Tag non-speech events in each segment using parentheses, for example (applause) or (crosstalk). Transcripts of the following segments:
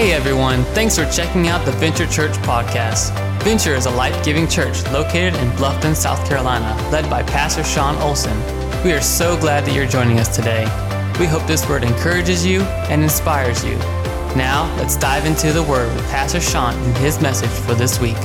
Hey everyone, thanks for checking out the Venture Church podcast. Venture is a life giving church located in Bluffton, South Carolina, led by Pastor Sean Olson. We are so glad that you're joining us today. We hope this word encourages you and inspires you. Now, let's dive into the word with Pastor Sean and his message for this week.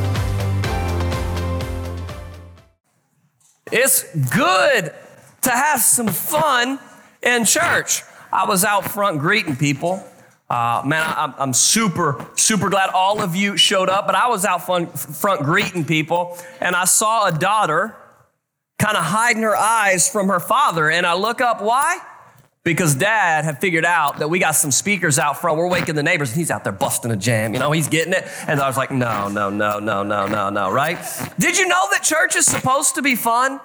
It's good to have some fun in church. I was out front greeting people. Uh, man, I, I'm super, super glad all of you showed up, but I was out front, front greeting people and I saw a daughter kind of hiding her eyes from her father. And I look up, why? Because dad had figured out that we got some speakers out front. We're waking the neighbors, and he's out there busting a jam. You know, he's getting it. And I was like, no, no, no, no, no, no, no, right? Did you know that church is supposed to be fun?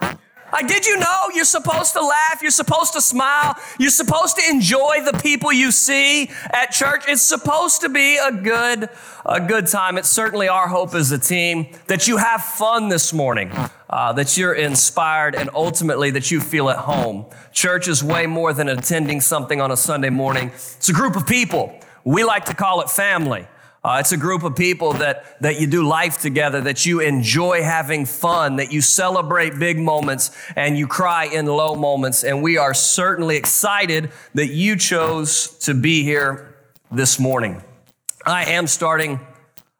Like, did you know you're supposed to laugh? You're supposed to smile. You're supposed to enjoy the people you see at church. It's supposed to be a good, a good time. It's certainly our hope as a team that you have fun this morning, uh, that you're inspired, and ultimately that you feel at home. Church is way more than attending something on a Sunday morning. It's a group of people. We like to call it family. Uh, it's a group of people that, that you do life together, that you enjoy having fun, that you celebrate big moments and you cry in low moments. And we are certainly excited that you chose to be here this morning. I am starting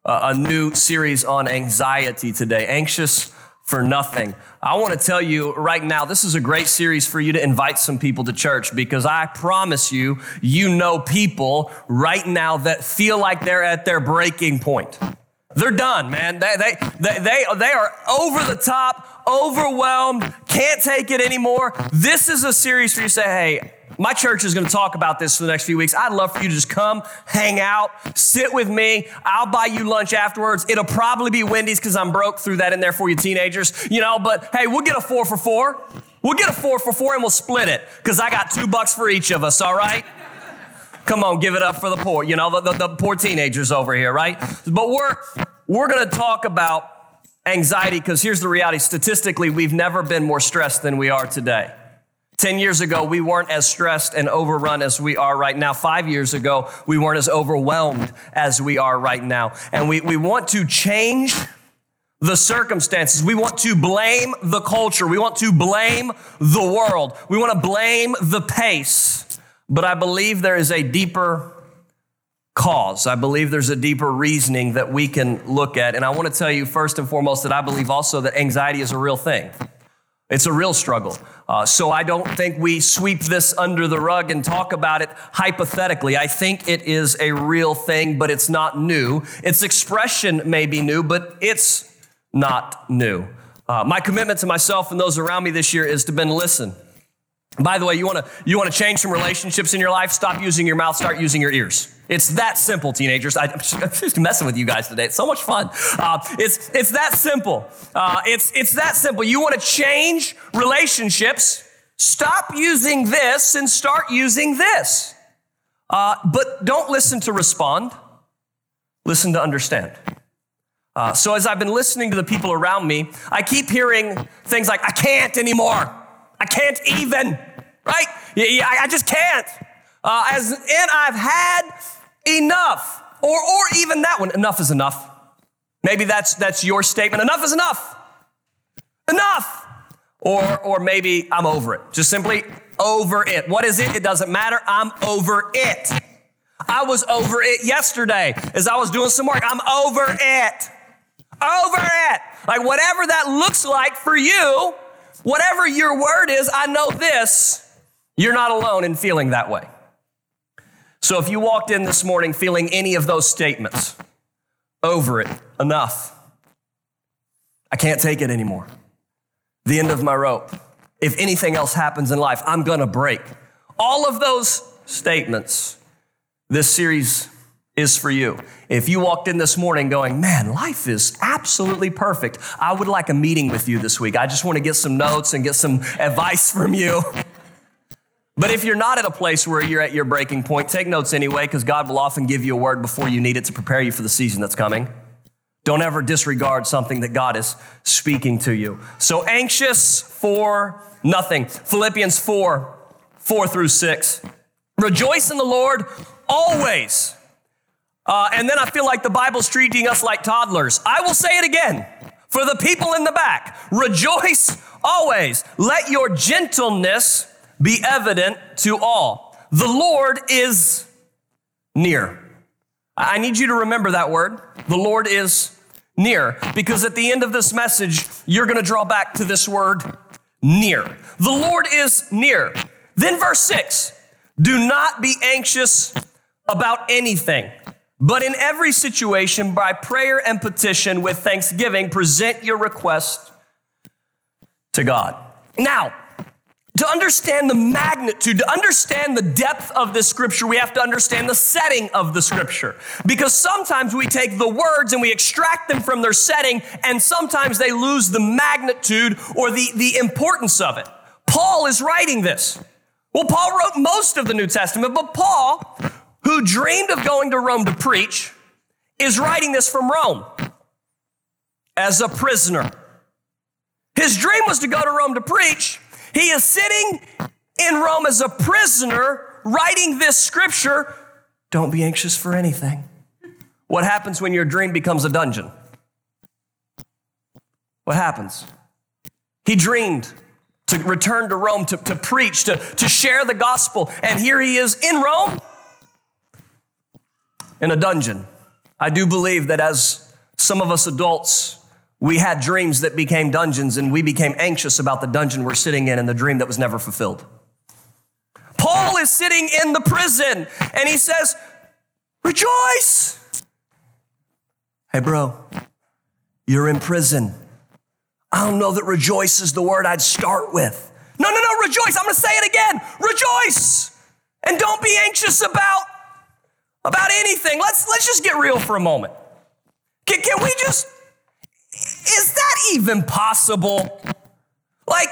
a, a new series on anxiety today, anxious for nothing. I want to tell you right now, this is a great series for you to invite some people to church because I promise you, you know people right now that feel like they're at their breaking point. They're done, man. They, they, they, they, they are over the top, overwhelmed, can't take it anymore. This is a series for you to say, hey, my church is going to talk about this for the next few weeks. I'd love for you to just come, hang out, sit with me. I'll buy you lunch afterwards. It'll probably be Wendy's because I'm broke. Threw that in there for you teenagers, you know, but hey, we'll get a four for four. We'll get a four for four and we'll split it because I got two bucks for each of us, all right? Come on, give it up for the poor, you know, the, the, the poor teenagers over here, right? But we're, we're going to talk about anxiety because here's the reality statistically, we've never been more stressed than we are today. 10 years ago, we weren't as stressed and overrun as we are right now. Five years ago, we weren't as overwhelmed as we are right now. And we, we want to change the circumstances. We want to blame the culture. We want to blame the world. We want to blame the pace. But I believe there is a deeper cause. I believe there's a deeper reasoning that we can look at. And I want to tell you first and foremost that I believe also that anxiety is a real thing. It's a real struggle. Uh, so I don't think we sweep this under the rug and talk about it hypothetically. I think it is a real thing, but it's not new. Its expression may be new, but it's not new. Uh, my commitment to myself and those around me this year is to been listen. By the way, you want to you want to change some relationships in your life? Stop using your mouth. Start using your ears. It's that simple, teenagers. I, (laughs) am just messing with you guys today. It's so much fun. Uh, it's it's that simple. Uh, it's it's that simple. You want to change relationships? Stop using this and start using this. Uh, but don't listen to respond. Listen to understand. Uh, so as I've been listening to the people around me, I keep hearing things like, "I can't anymore." I can't even, right? Yeah, I just can't. Uh, as in, I've had enough. Or, or even that one, enough is enough. Maybe that's, that's your statement. Enough is enough. Enough. Or, or maybe I'm over it. Just simply over it. What is it? It doesn't matter. I'm over it. I was over it yesterday as I was doing some work. I'm over it. Over it. Like whatever that looks like for you, Whatever your word is, I know this. You're not alone in feeling that way. So if you walked in this morning feeling any of those statements, over it, enough, I can't take it anymore, the end of my rope, if anything else happens in life, I'm gonna break. All of those statements, this series is for you. If you walked in this morning going, man, life is absolutely perfect, I would like a meeting with you this week. I just want to get some notes and get some advice from you. (laughs) But if you're not at a place where you're at your breaking point, take notes anyway, because God will often give you a word before you need it to prepare you for the season that's coming. Don't ever disregard something that God is speaking to you. So anxious for nothing. Philippians 4, 4 through 6. Rejoice in the Lord always. Uh, and then I feel like the Bible's treating us like toddlers. I will say it again for the people in the back rejoice always. Let your gentleness be evident to all. The Lord is near. I need you to remember that word. The Lord is near. Because at the end of this message, you're going to draw back to this word near. The Lord is near. Then, verse six do not be anxious about anything, but in every situation, by prayer and petition with thanksgiving, present your request to God. Now, to understand the magnitude, to understand the depth of this scripture, we have to understand the setting of the scripture. Because sometimes we take the words and we extract them from their setting, and sometimes they lose the magnitude or the, the importance of it. Paul is writing this. Well, Paul wrote most of the New Testament, but Paul, who dreamed of going to Rome to preach, is writing this from Rome as a prisoner. His dream was to go to Rome to preach, he is sitting in Rome as a prisoner writing this scripture. Don't be anxious for anything. What happens when your dream becomes a dungeon? What happens? He dreamed to return to Rome to, to preach, to, to share the gospel, and here he is in Rome in a dungeon. I do believe that as some of us adults we had dreams that became dungeons, and we became anxious about the dungeon we're sitting in and the dream that was never fulfilled. Paul is sitting in the prison and he says, Rejoice! Hey, bro, you're in prison. I don't know that rejoice is the word I'd start with. No, no, no, rejoice. I'm going to say it again. Rejoice. And don't be anxious about, about anything. Let's, let's just get real for a moment. Can, can we just is that even possible? Like,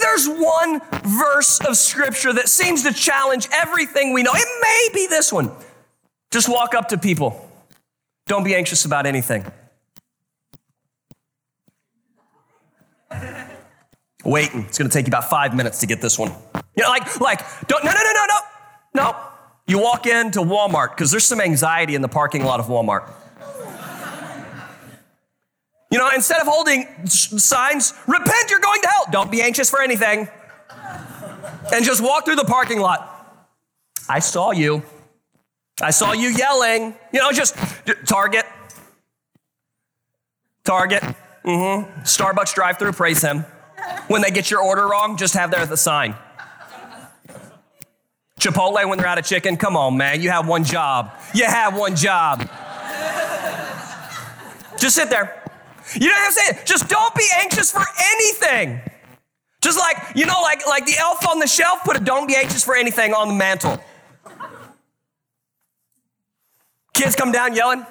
there's one verse of scripture that seems to challenge everything we know. It may be this one. Just walk up to people. Don't be anxious about anything. Waiting. It's going to take you about five minutes to get this one. You know, like, like, don't, no, no, no, no, no, no. You walk into Walmart because there's some anxiety in the parking lot of Walmart. You know, instead of holding signs, repent, you're going to hell. Don't be anxious for anything. And just walk through the parking lot. I saw you. I saw you yelling. You know, just Target. Target. Mm-hmm. Starbucks drive through, praise him. When they get your order wrong, just have there the sign. Chipotle when they're out of chicken, come on, man. You have one job. You have one job. Just sit there. You know what I'm saying? Just don't be anxious for anything. Just like, you know, like, like the elf on the shelf, put a don't be anxious for anything on the mantle. Kids come down yelling,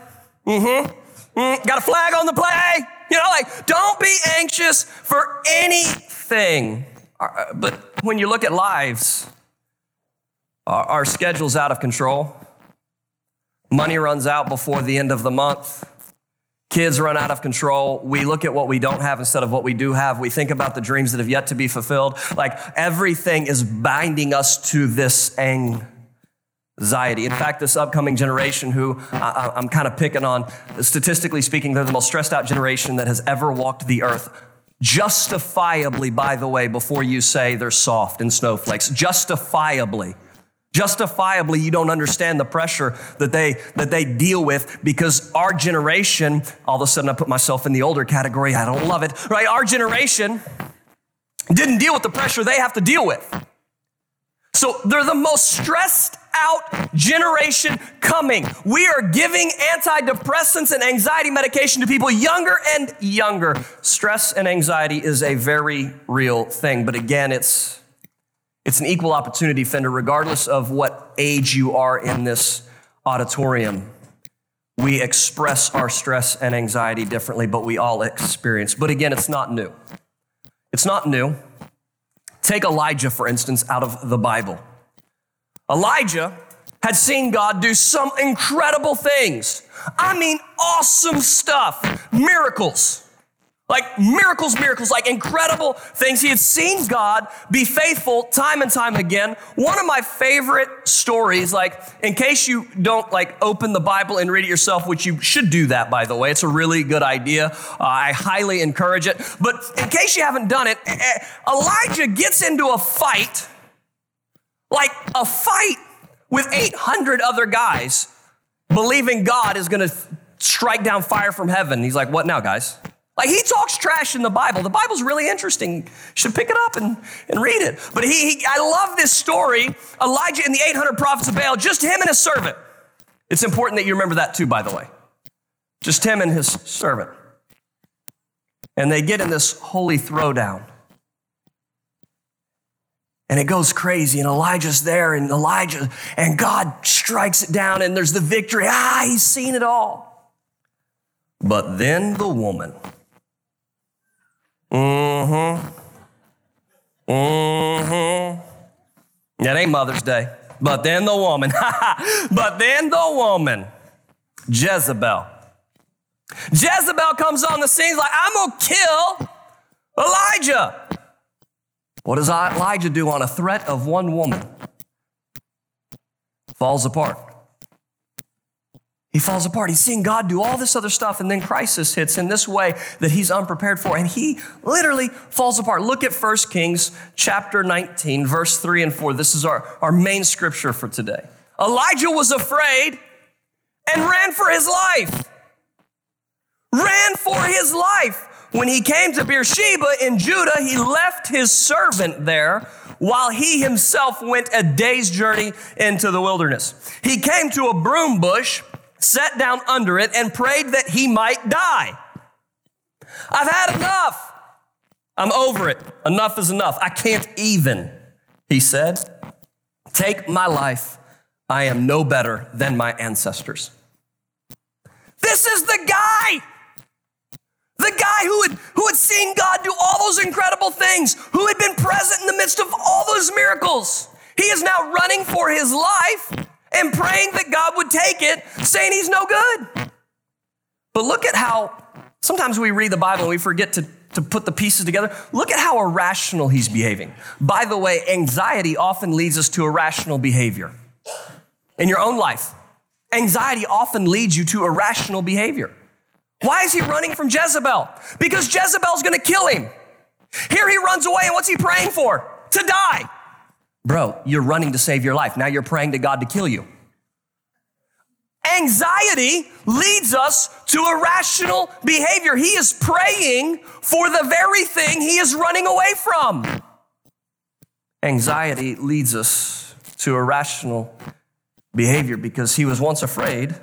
mm-hmm, mm, got a flag on the play. You know, like, don't be anxious for anything. Uh, but when you look at lives, our schedule's out of control. Money runs out before the end of the month. Kids run out of control. We look at what we don't have instead of what we do have. We think about the dreams that have yet to be fulfilled. Like everything is binding us to this anxiety. In fact, this upcoming generation, who I, am kind of picking on, statistically speaking, they're the most stressed out generation that has ever walked the earth. Justifiably, by the way, before you say they're soft and snowflakes, justifiably. Justifiably, you don't understand the pressure that they, that they deal with because our generation, all of a sudden I put myself in the older category, I don't love it, right? Our generation didn't deal with the pressure they have to deal with. So they're the most stressed out generation coming. We are giving antidepressants and anxiety medication to people younger and younger. Stress and anxiety is a very real thing, but again, it's it's an equal opportunity fender, regardless of what age you are in this auditorium. We express our stress and anxiety differently, but we all experience. But again, it's not new. It's not new. Take Elijah, for instance, out of the Bible. Elijah had seen God do some incredible things. I mean, awesome stuff, miracles. Like miracles, miracles, like incredible things. He had seen God be faithful time and time again. One of my favorite stories, like in case you don't like open the Bible and read it yourself, which you should do that, by the way. It's a really good idea. Uh, I highly encourage it. But in case you haven't done it, eh, eh, Elijah gets into a fight, like a fight with 800 other guys, believing God is going to strike down fire from heaven. He's like, what now, guys? Like he talks trash in the Bible. The Bible's really interesting. You should pick it up and, and read it. But he, he, I love this story. Elijah and the 800 prophets of Baal, just him and his servant. It's important that you remember that too, by the way. Just him and his servant. And they get in this holy throwdown. And it goes crazy, and Elijah's there, and Elijah, and God strikes it down, and there's the victory. Ah, he's seen it all. But then the woman, Mm-hmm. Mm-hmm. That ain't Mother's Day. But then the woman, (laughs) but then the woman, Jezebel. Jezebel comes on the scene like, I'm gonna kill Elijah. What does Elijah do on a threat of one woman? Falls apart. He falls apart. He's seeing God do all this other stuff, and then crisis hits in this way that he's unprepared for, and he literally falls apart. Look at 1 Kings chapter 19, verse 3 and 4. This is our, our main scripture for today. Elijah was afraid and ran for his life. Ran for his life. When he came to Beersheba in Judah, he left his servant there while he himself went a day's journey into the wilderness. He came to a broom bush sat down under it, and prayed that he might die. I've had enough. I'm over it. Enough is enough. I can't even, he said. Take my life. I am no better than my ancestors. This is the guy. The guy who had, who had seen God do all those incredible things, who had been present in the midst of all those miracles. He is now running for his life and praying that God would take it, saying he's no good. But look at how sometimes we read the Bible and we forget to, to put the pieces together. Look at how irrational he's behaving. By the way, anxiety often leads us to irrational behavior. In your own life, anxiety often leads you to irrational behavior. Why is he running from Jezebel? Because Jezebel's gonna kill him. Here he runs away, and what's he praying for? To die. Bro, you're running to save your life. Now you're praying to God to kill you. Anxiety leads us to irrational behavior. He is praying for the very thing he is running away from. Anxiety leads us to irrational behavior because he was once afraid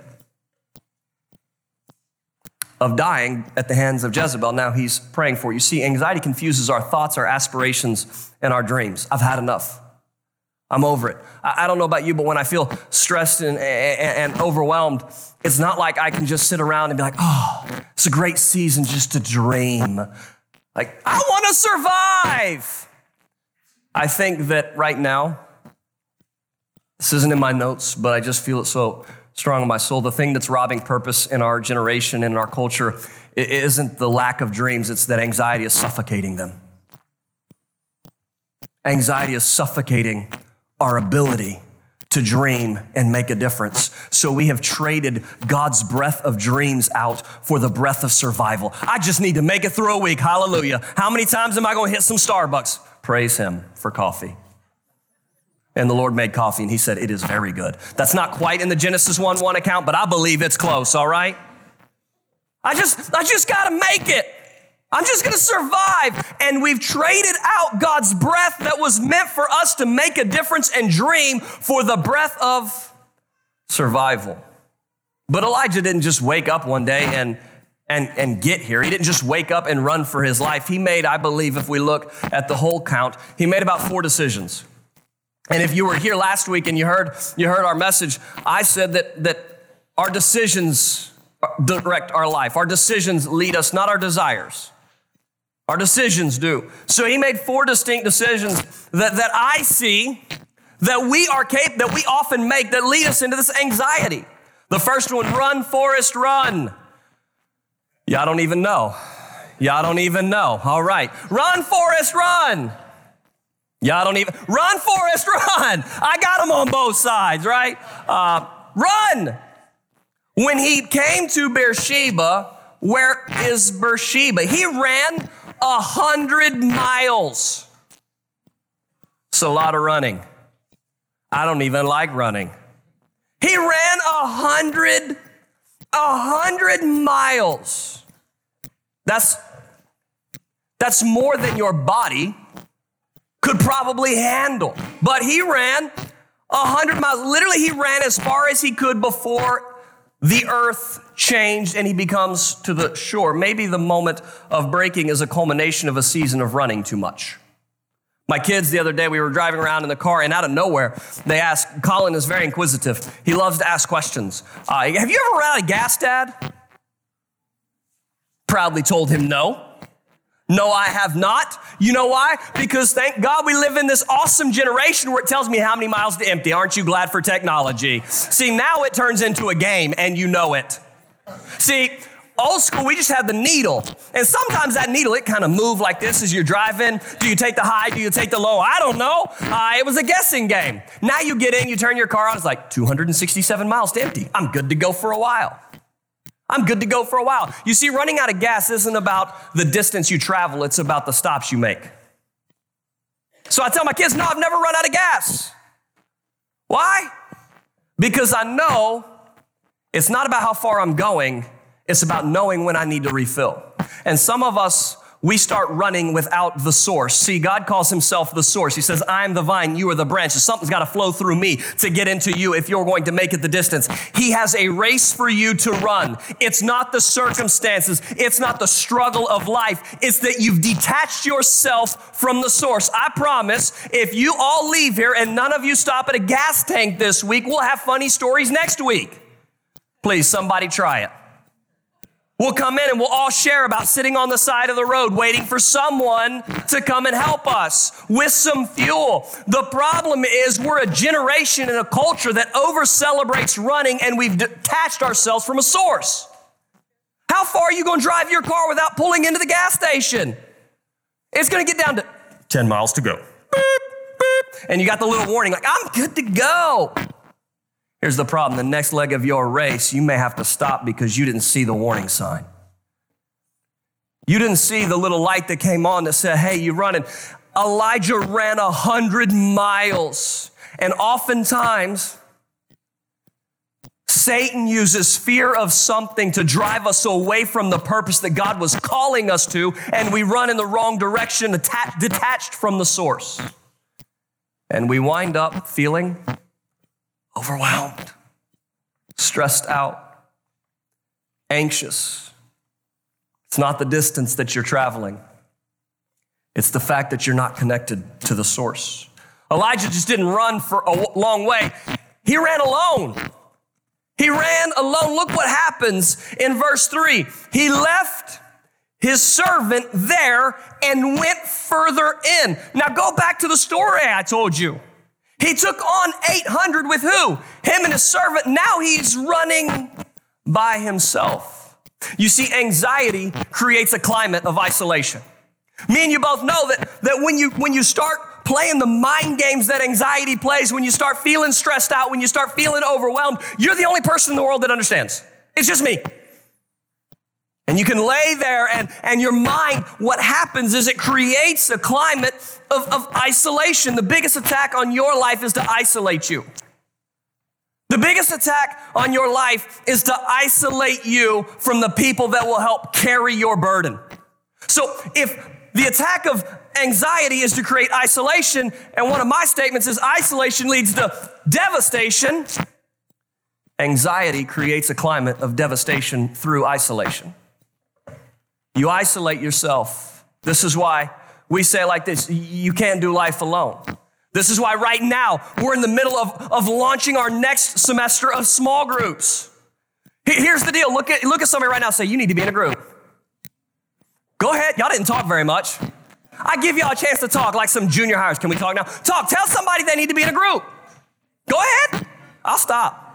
of dying at the hands of Jezebel. Now he's praying for. You see, anxiety confuses our thoughts, our aspirations, and our dreams. I've had enough. I'm over it. I don't know about you, but when I feel stressed and, and, and, overwhelmed, it's not like I can just sit around and be like, oh, it's a great season just to dream. Like, I want to survive. I think that right now, this isn't in my notes, but I just feel it so strong in my soul. The thing that's robbing purpose in our generation and in our culture isn't the lack of dreams, it's that anxiety is suffocating them. Anxiety is suffocating our ability to dream and make a difference. So we have traded God's breath of dreams out for the breath of survival. I just need to make it through a week. Hallelujah. How many times am I going to hit some Starbucks? Praise Him for coffee. And the Lord made coffee and He said, It is very good. That's not quite in the Genesis 1 1 account, but I believe it's close, all right? I just, I just got to make it. I'm just going to survive. And we've traded out God's breath that was meant for us to make a difference and dream for the breath of survival. But Elijah didn't just wake up one day and, and, and get here. He didn't just wake up and run for his life. He made, I believe, if we look at the whole count, he made about four decisions. And if you were here last week and you heard, you heard our message, I said that, that our decisions direct our life. Our decisions lead us, not our desires. Our decisions do. So he made four distinct decisions that, that I see that we are capable, that we often make that lead us into this anxiety. The first one, run, Forrest, run. I don't even know. Y'all don't even know. All right. Run, Forrest, run. Y'all don't even. Run, Forrest, (laughs) run. I got them on both sides, right? Uh, run. When he came to Beersheba, where is Beersheba? He ran a hundred miles. It's a lot of running. I don't even like running. He ran a hundred, a hundred miles. That's that's more than your body could probably handle. But he ran a hundred miles. Literally, he ran as far as he could before the earth changed and he becomes to the shore. Maybe the moment of breaking is a culmination of a season of running too much. My kids, the other day, we were driving around in the car, and out of nowhere, they asked, Colin is very inquisitive. He loves to ask questions. Uh, have you ever run out of gas, Dad? Proudly told him no. No, I have not. You know why? Because thank God we live in this awesome generation where it tells me how many miles to empty. Aren't you glad for technology? See, now it turns into a game, and you know it. See, Old school, we just had the needle. And sometimes that needle, it kind of moved like this as you're driving. Do you take the high? Do you take the low? I don't know. Uh, it was a guessing game. Now you get in, you turn your car on, it's like 267 miles to empty. I'm good to go for a while. I'm good to go for a while. You see, running out of gas isn't about the distance you travel, it's about the stops you make. So I tell my kids, no, I've never run out of gas. Why? Because I know it's not about how far I'm going, it's about knowing when I need to refill. And some of us, we start running without the source. See, God calls himself the source. He says, I'm the vine, you are the branches. Something's got to flow through me to get into you if you're going to make it the distance. He has a race for you to run. It's not the circumstances, it's not the struggle of life. It's that you've detached yourself from the source. I promise, if you all leave here and none of you stop at a gas tank this week, we'll have funny stories next week. Please, somebody try it. We'll come in and we'll all share about sitting on the side of the road waiting for someone to come and help us with some fuel. The problem is we're a generation and a culture that over celebrates running and we've detached ourselves from a source. How far are you going to drive your car without pulling into the gas station? It's going to get down to 10 miles to go. Beep, beep. And you got the little warning like, I'm good to go. Here's the problem the next leg of your race, you may have to stop because you didn't see the warning sign. You didn't see the little light that came on that said, Hey, you're running. Elijah ran a hundred miles. And oftentimes, Satan uses fear of something to drive us away from the purpose that God was calling us to, and we run in the wrong direction, detached from the source. And we wind up feeling overwhelmed, stressed out, anxious. It's not the distance that you're traveling, it's the fact that you're not connected to the source. Elijah just didn't run for a long way, he ran alone. He ran alone. Look what happens in verse 3. He left his servant there and went further in. Now go back to the story I told you. He took on 800 with who? Him and his servant. Now he's running by himself. You see, anxiety creates a climate of isolation. Me and you both know that, that when you when you start playing the mind games that anxiety plays, when you start feeling stressed out, when you start feeling overwhelmed, you're the only person in the world that understands. It's just me. And you can lay there and, and your mind, what happens is it creates a climate of, of isolation. The biggest attack on your life is to isolate you. The biggest attack on your life is to isolate you from the people that will help carry your burden. So if the attack of anxiety is to create isolation, and one of my statements is isolation leads to devastation, anxiety creates a climate of devastation through isolation. You isolate yourself. This is why we say like this you can't do life alone. This is why right now we're in the middle of, of launching our next semester of small groups. Here's the deal look at, look at somebody right now say, You need to be in a group. Go ahead. Y'all didn't talk very much. I give y'all a chance to talk like some junior hires. Can we talk now? Talk. Tell somebody they need to be in a group. Go ahead. I'll stop.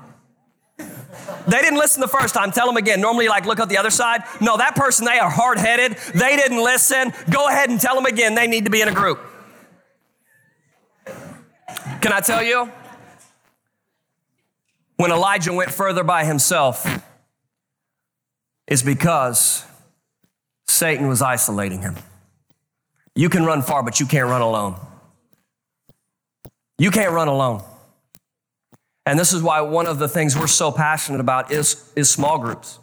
They didn't listen the first time. Tell them again. Normally, like, look at the other side. No, that person, they are hard headed. They didn't listen. Go ahead and tell them again. They need to be in a group. Can I tell you? When Elijah went further by himself, is because Satan was isolating him. You can run far, but you can't run alone. You can't run alone. And this is why one of the things we're so passionate about is, is small groups.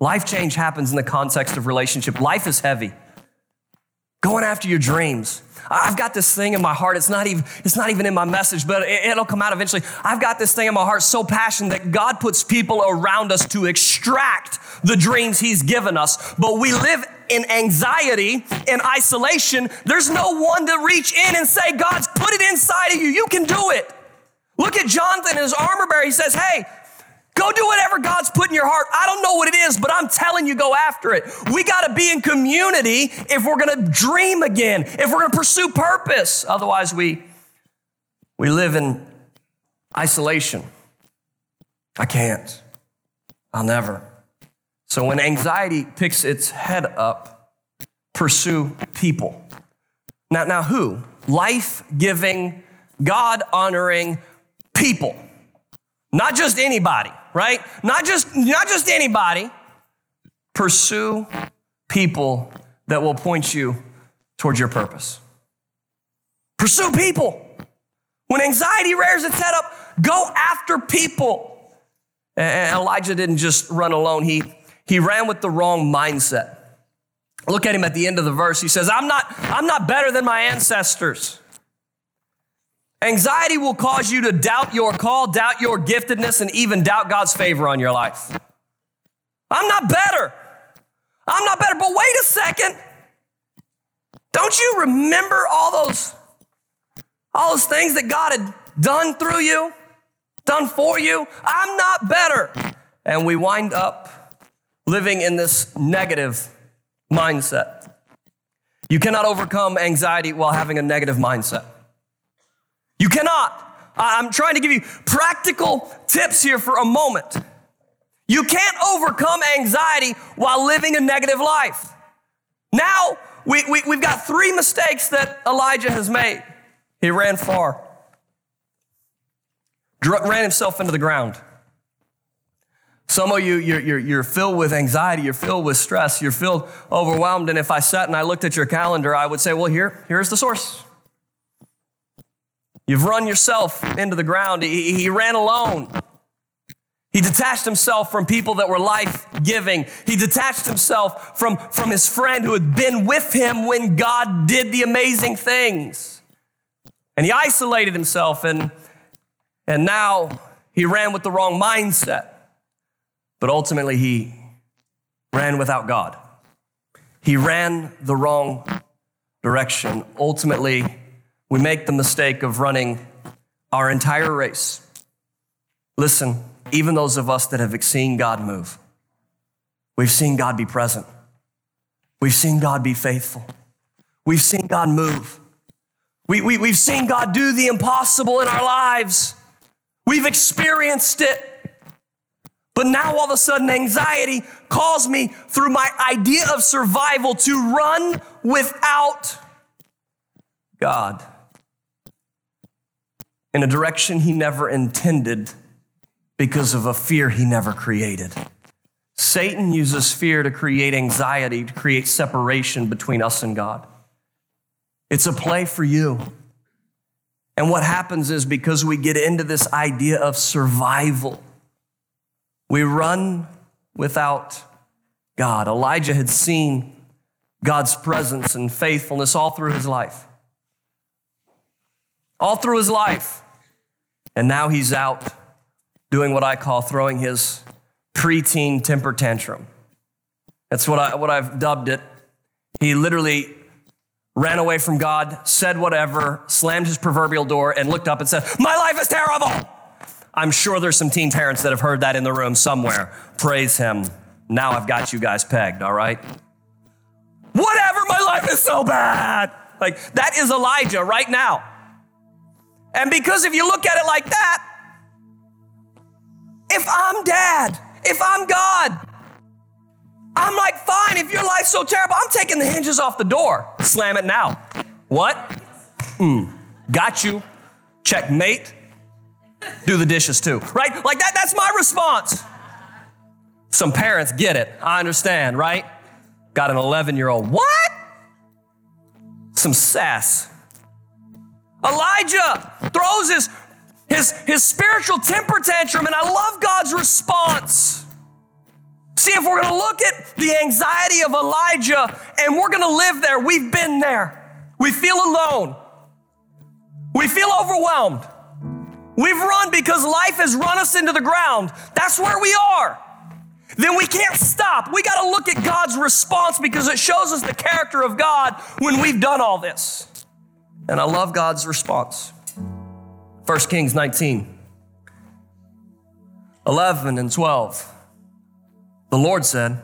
Life change happens in the context of relationship. Life is heavy. Going after your dreams. I've got this thing in my heart. It's not even, it's not even in my message, but it, will come out eventually. I've got this thing in my heart so passionate that God puts people around us to extract the dreams He's given us. But we live in anxiety in isolation. There's no one to reach in and say, God's put it inside of you. You can do it. Look at Jonathan and his armor bearer. He says, Hey, Go do whatever God's put in your heart. I don't know what it is, but I'm telling you, go after it. We got to be in community if we're going to dream again, if we're going to pursue purpose. Otherwise, we, we live in isolation. I can't. I'll never. So when anxiety picks its head up, pursue people. Now, now who? Life giving, God honoring people. Not just anybody, right? Not just, not just anybody. Pursue people that will point you towards your purpose. Pursue people. When anxiety rears its head up, go after people. And Elijah didn't just run alone, he, he ran with the wrong mindset. Look at him at the end of the verse. He says, I'm not, I'm not better than my ancestors. Anxiety will cause you to doubt your call, doubt your giftedness, and even doubt God's favor on your life. I'm not better. I'm not better. But wait a second. Don't you remember all those, all those things that God had done through you, done for you? I'm not better. And we wind up living in this negative mindset. You cannot overcome anxiety while having a negative mindset. You cannot. I'm trying to give you practical tips here for a moment. You can't overcome anxiety while living a negative life. Now, we, we, we've got three mistakes that Elijah has made. He ran far, ran himself into the ground. Some of you, you're, you're, you're, filled with anxiety, you're filled with stress, you're filled overwhelmed. And if I sat and I looked at your calendar, I would say, well, here, here's the source. You've run yourself into the ground. He, he ran alone. He detached himself from people that were life giving. He detached himself from, from his friend who had been with him when God did the amazing things. And he isolated himself, and, and now he ran with the wrong mindset. But ultimately, he ran without God. He ran the wrong direction. Ultimately, we make the mistake of running our entire race. Listen, even those of us that have seen God move, we've seen God be present. We've seen God be faithful. We've seen God move. We, we, we've seen God do the impossible in our lives. We've experienced it. But now all of a sudden, anxiety calls me through my idea of survival to run without God in a direction he never intended because of a fear he never created. Satan uses fear to create anxiety, to create separation between us and God. It's a play for you. And what happens is because we get into this idea of survival, we run without God. Elijah had seen God's presence and faithfulness all through his life all through his life. And now he's out doing what I call throwing his preteen temper tantrum. That's what, I, what I've dubbed it. He literally ran away from God, said whatever, slammed his proverbial door, and looked up and said, My life is terrible. I'm sure there's some teen parents that have heard that in the room somewhere. Praise him. Now I've got you guys pegged, all right? Whatever, my life is so bad. Like, that is Elijah right now. And because if you look at it like that, If I'm dad, if I'm God, I'm like, fine, if your life's so terrible, I'm taking the hinges off the door. Slam it now. What? Mm, got you. Checkmate. Do the dishes too. Right? Like that, that's my response. Some parents get it. I understand, right? Got an 11 year old. What? Some sass. Elijah throws his, his, his spiritual temper tantrum, and I love God's response. See, if we're going to look at the anxiety of Elijah and we're going to live there, we've been there. We feel alone. We feel overwhelmed. We've run because life has run us into the ground. That's where we are. Then we can't stop. We got to look at God's response because it shows us the character of God when we've done all this. And I love God's response. 1 Kings 19, 11 and 12. The Lord said,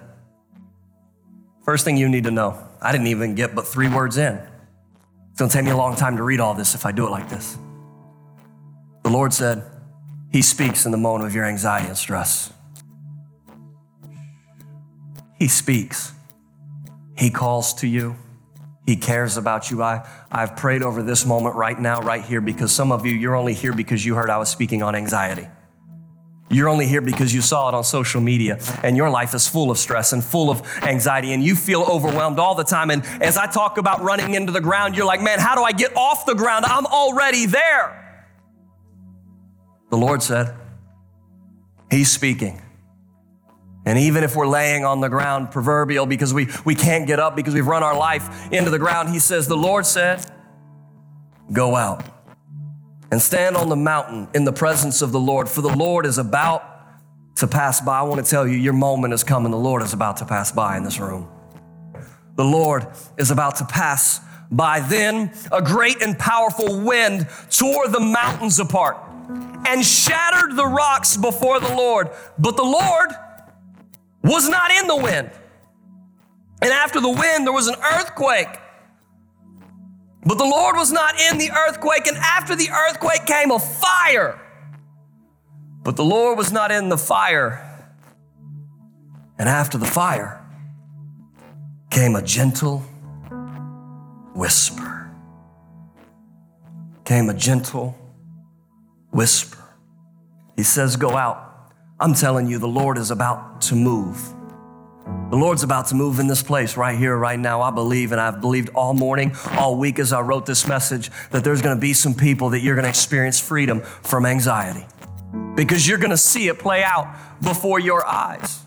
First thing you need to know, I didn't even get but three words in. It's gonna take me a long time to read all this if I do it like this. The Lord said, He speaks in the moment of your anxiety and stress. He speaks. He calls to you. He cares about you. I, I've prayed over this moment right now, right here, because some of you, you're only here because you heard I was speaking on anxiety. You're only here because you saw it on social media and your life is full of stress and full of anxiety and you feel overwhelmed all the time. And as I talk about running into the ground, you're like, man, how do I get off the ground? I'm already there. The Lord said, He's speaking. And even if we're laying on the ground, proverbial, because we, we can't get up because we've run our life into the ground, He says, The Lord said, Go out and stand on the mountain in the presence of the Lord, for the Lord is about to pass by. I want to tell you, your moment is coming. The Lord is about to pass by in this room. The Lord is about to pass by. Then a great and powerful wind tore the mountains apart and shattered the rocks before the Lord. But the Lord was not in the wind. And after the wind, there was an earthquake. But the Lord was not in the earthquake, and after the earthquake came a fire. But the Lord was not in the fire. And after the fire came a gentle whisper. Came a gentle whisper. He says, Go out. I'm telling you, the Lord is about to move. The Lord's about to move in this place right here, right now. I believe, and I've believed all morning, all week as I wrote this message, that there's gonna be some people that you're gonna experience freedom from anxiety because you're gonna see it play out before your eyes.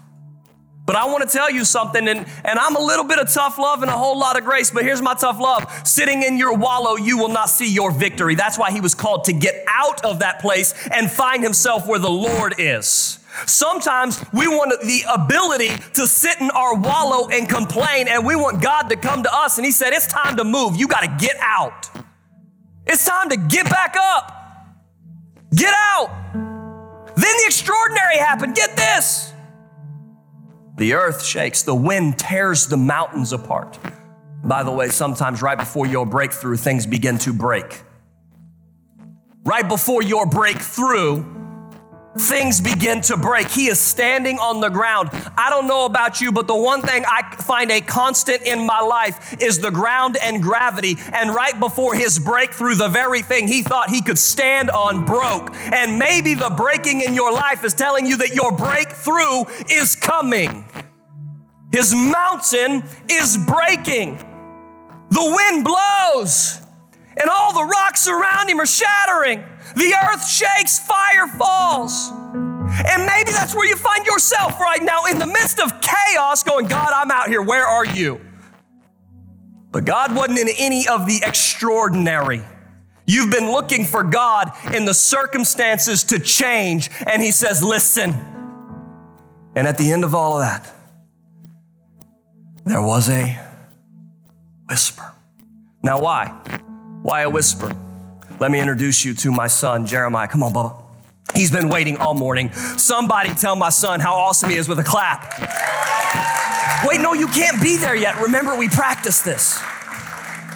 But I want to tell you something, and, and I'm a little bit of tough love and a whole lot of grace, but here's my tough love. Sitting in your wallow, you will not see your victory. That's why he was called to get out of that place and find himself where the Lord is. Sometimes we want the ability to sit in our wallow and complain, and we want God to come to us. And He said, It's time to move. You got to get out. It's time to get back up. Get out. Then the extraordinary happened. Get this. The earth shakes, the wind tears the mountains apart. By the way, sometimes right before your breakthrough, things begin to break. Right before your breakthrough, things begin to break. He is standing on the ground. I don't know about you, but the one thing I find a constant in my life is the ground and gravity. And right before his breakthrough, the very thing he thought he could stand on broke. And maybe the breaking in your life is telling you that your breakthrough is coming. His mountain is breaking. The wind blows, and all the rocks around him are shattering. The earth shakes, fire falls. And maybe that's where you find yourself right now in the midst of chaos, going, God, I'm out here. Where are you? But God wasn't in any of the extraordinary. You've been looking for God in the circumstances to change, and He says, Listen. And at the end of all of that, there was a whisper. Now, why? Why a whisper? Let me introduce you to my son, Jeremiah. Come on, Bubba. He's been waiting all morning. Somebody tell my son how awesome he is with a clap. Wait, no, you can't be there yet. Remember, we practiced this.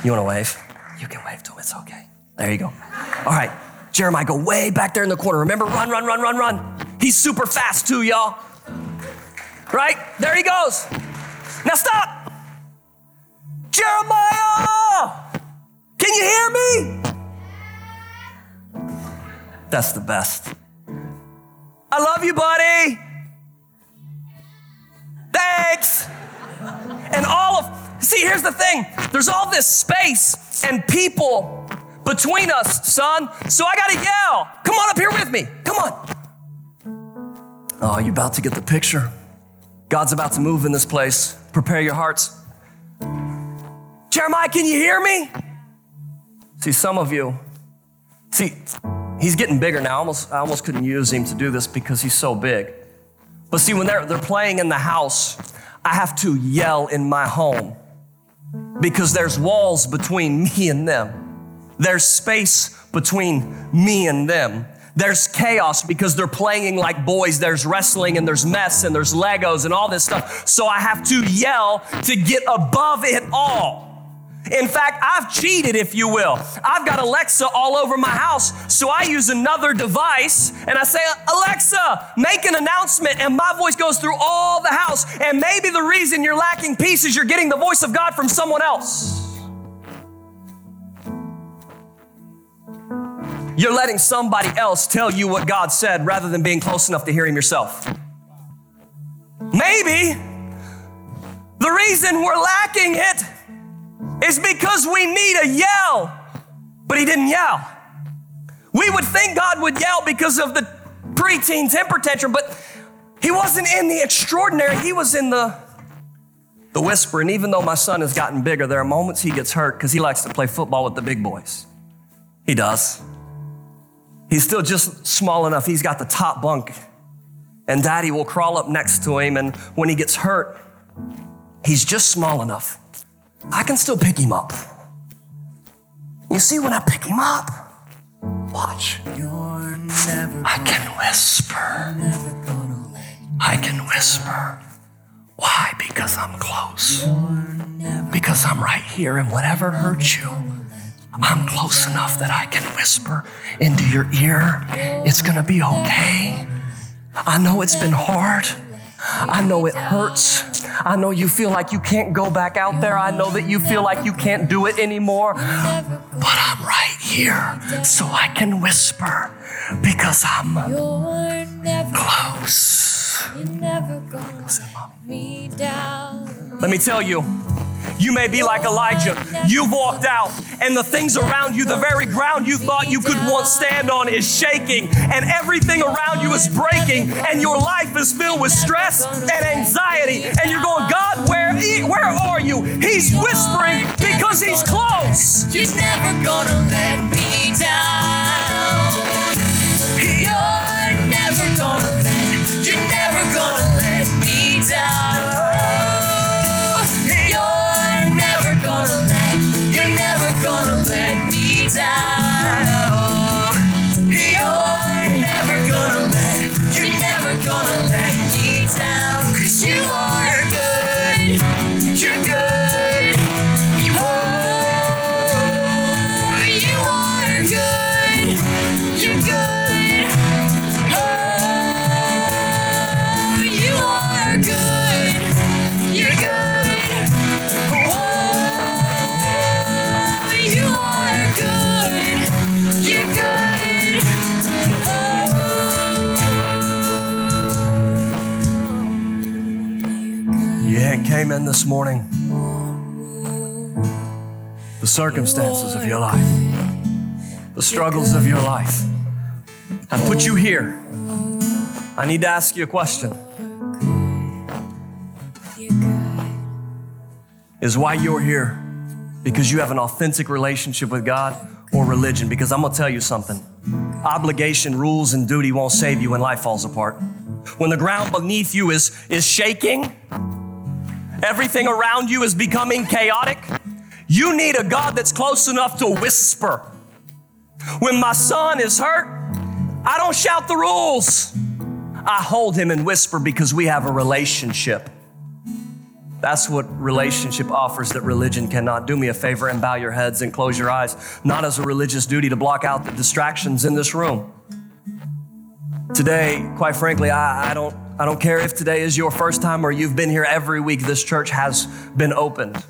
You want to wave? You can wave to him. It's okay. There you go. All right. Jeremiah, go way back there in the corner. Remember, run, run, run, run, run. He's super fast too, y'all. Right? There he goes. Now stop. Jeremiah! Can you hear me? That's the best. I love you, buddy. Thanks. And all of, see, here's the thing there's all this space and people between us, son. So I gotta yell. Come on up here with me. Come on. Oh, you're about to get the picture? God's about to move in this place. Prepare your hearts. Jeremiah, can you hear me? See, some of you, see, he's getting bigger now. I almost, I almost couldn't use him to do this because he's so big. But see, when they're, they're playing in the house, I have to yell in my home because there's walls between (laughs) me and them. There's space between me and them. There's chaos because they're playing like boys. There's wrestling and there's mess and there's Legos and all this stuff. So I have to yell to get above it all. In fact, I've cheated, if you will. I've got Alexa all over my house, so I use another device and I say, Alexa, make an announcement, and my voice goes through all the house. And maybe the reason you're lacking peace is you're getting the voice of God from someone else. You're letting somebody else tell you what God said rather than being close enough to hear Him yourself. Maybe the reason we're lacking it is because we need a yell, but He didn't yell. We would think God would yell because of the preteen temper tantrum, but He wasn't in the extraordinary, He was in the the whisper. And even though my son has gotten bigger, there are moments he gets hurt because he likes to play football with the big boys. He does. He's still just small enough. He's got the top bunk. And daddy will crawl up next to him. And when he gets hurt, he's just small enough. I can still pick him up. You see, when I pick him up, watch. I can whisper. I can whisper. Why? Because I'm close. Because I'm right here, and whatever hurts you, I'm close enough that I can whisper into your ear, it's gonna be okay. I know it's been hard. I know it hurts. I know you feel like you can't go back out there. I know that you feel like you can't do it anymore. But I'm right here so I can whisper because I'm close. Let me tell you, you may be like Elijah. You've walked out, and the things around you, the very ground you thought you could once stand on, is shaking, and everything around you is breaking, and your life is filled with stress and anxiety. And you're going, God, where, where are you? He's whispering because He's close. You're never gonna let me down. In this morning. The circumstances of your life, the struggles of your life. I put you here. I need to ask you a question. Is why you're here because you have an authentic relationship with God or religion? Because I'm gonna tell you something. Obligation, rules, and duty won't save you when life falls apart. When the ground beneath you is, is shaking, everything around you is becoming chaotic, you need a God that's close enough to whisper. When my son is hurt, I don't shout the rules. I hold him and whisper because we have a relationship. That's what relationship offers that religion cannot. Do me a favor and bow your heads and close your eyes, not as a religious duty to block out the distractions in this room. Today, quite frankly, I, I, don't, I don't care if today is your first time or you've been here every week, this church has been opened.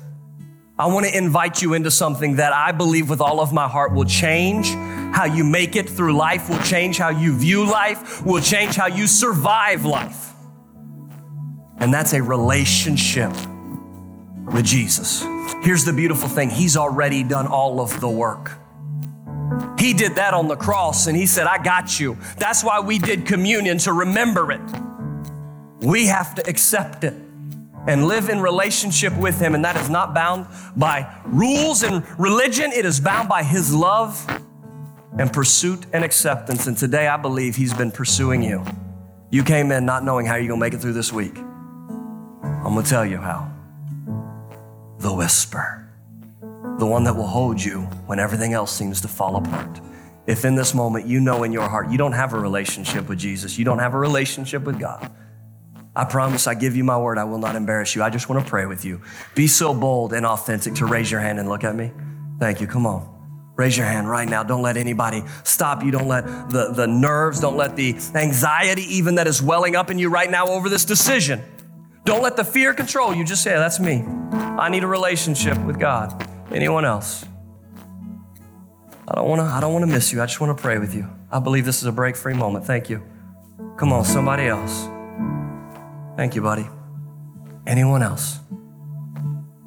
I want to invite you into something that I believe with all of my heart will change how you make it through life, will change how you view life, will change how you survive life. And that's a relationship with Jesus. Here's the beautiful thing He's already done all of the work. He did that on the cross and He said, I got you. That's why we did communion to remember it. We have to accept it and live in relationship with Him, and that is not bound by rules and religion, it is bound by His love and pursuit and acceptance. And today I believe He's been pursuing you. You came in not knowing how you're gonna make it through this week. I'm gonna tell you how. The whisper, the one that will hold you when everything else seems to fall apart. If in this moment you know in your heart you don't have a relationship with Jesus, you don't have a relationship with God, I promise, I give you my word, I will not embarrass you. I just want to pray with you. Be so bold and authentic to raise your hand and look at me. Thank you. Come on. Raise your hand right now. Don't let anybody stop you. Don't let the, the nerves, don't let the anxiety, even that is welling up in you right now over this decision. Don't let the fear control you. Just say, That's me. I need a relationship with God. Anyone else? I don't want to I don't want to miss you. I just want to pray with you. I believe this is a break free moment. Thank you. Come on, somebody else. Thank you, buddy. Anyone else?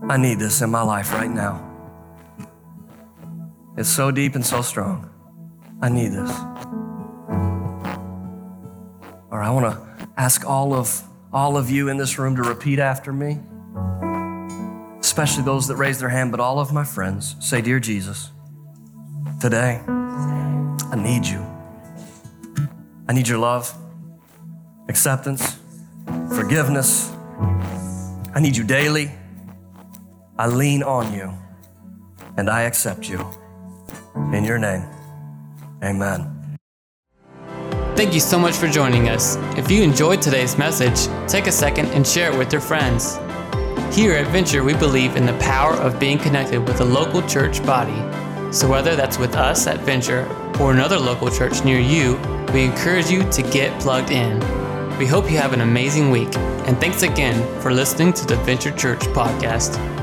I need this in my life right now. It's so deep and so strong. I need this. Or I want to ask all of all of you in this room to repeat after me. Especially those that raise their hand, but all of my friends. Say, Dear Jesus, today I need you. I need your love, acceptance, forgiveness. I need you daily. I lean on you and I accept you. In your name, amen. Thank you so much for joining us. If you enjoyed today's message, take a second and share it with your friends. Here at Venture, we believe in the power of being connected with a local church body. So, whether that's with us at Venture or another local church near you, we encourage you to get plugged in. We hope you have an amazing week, and thanks again for listening to the Venture Church podcast.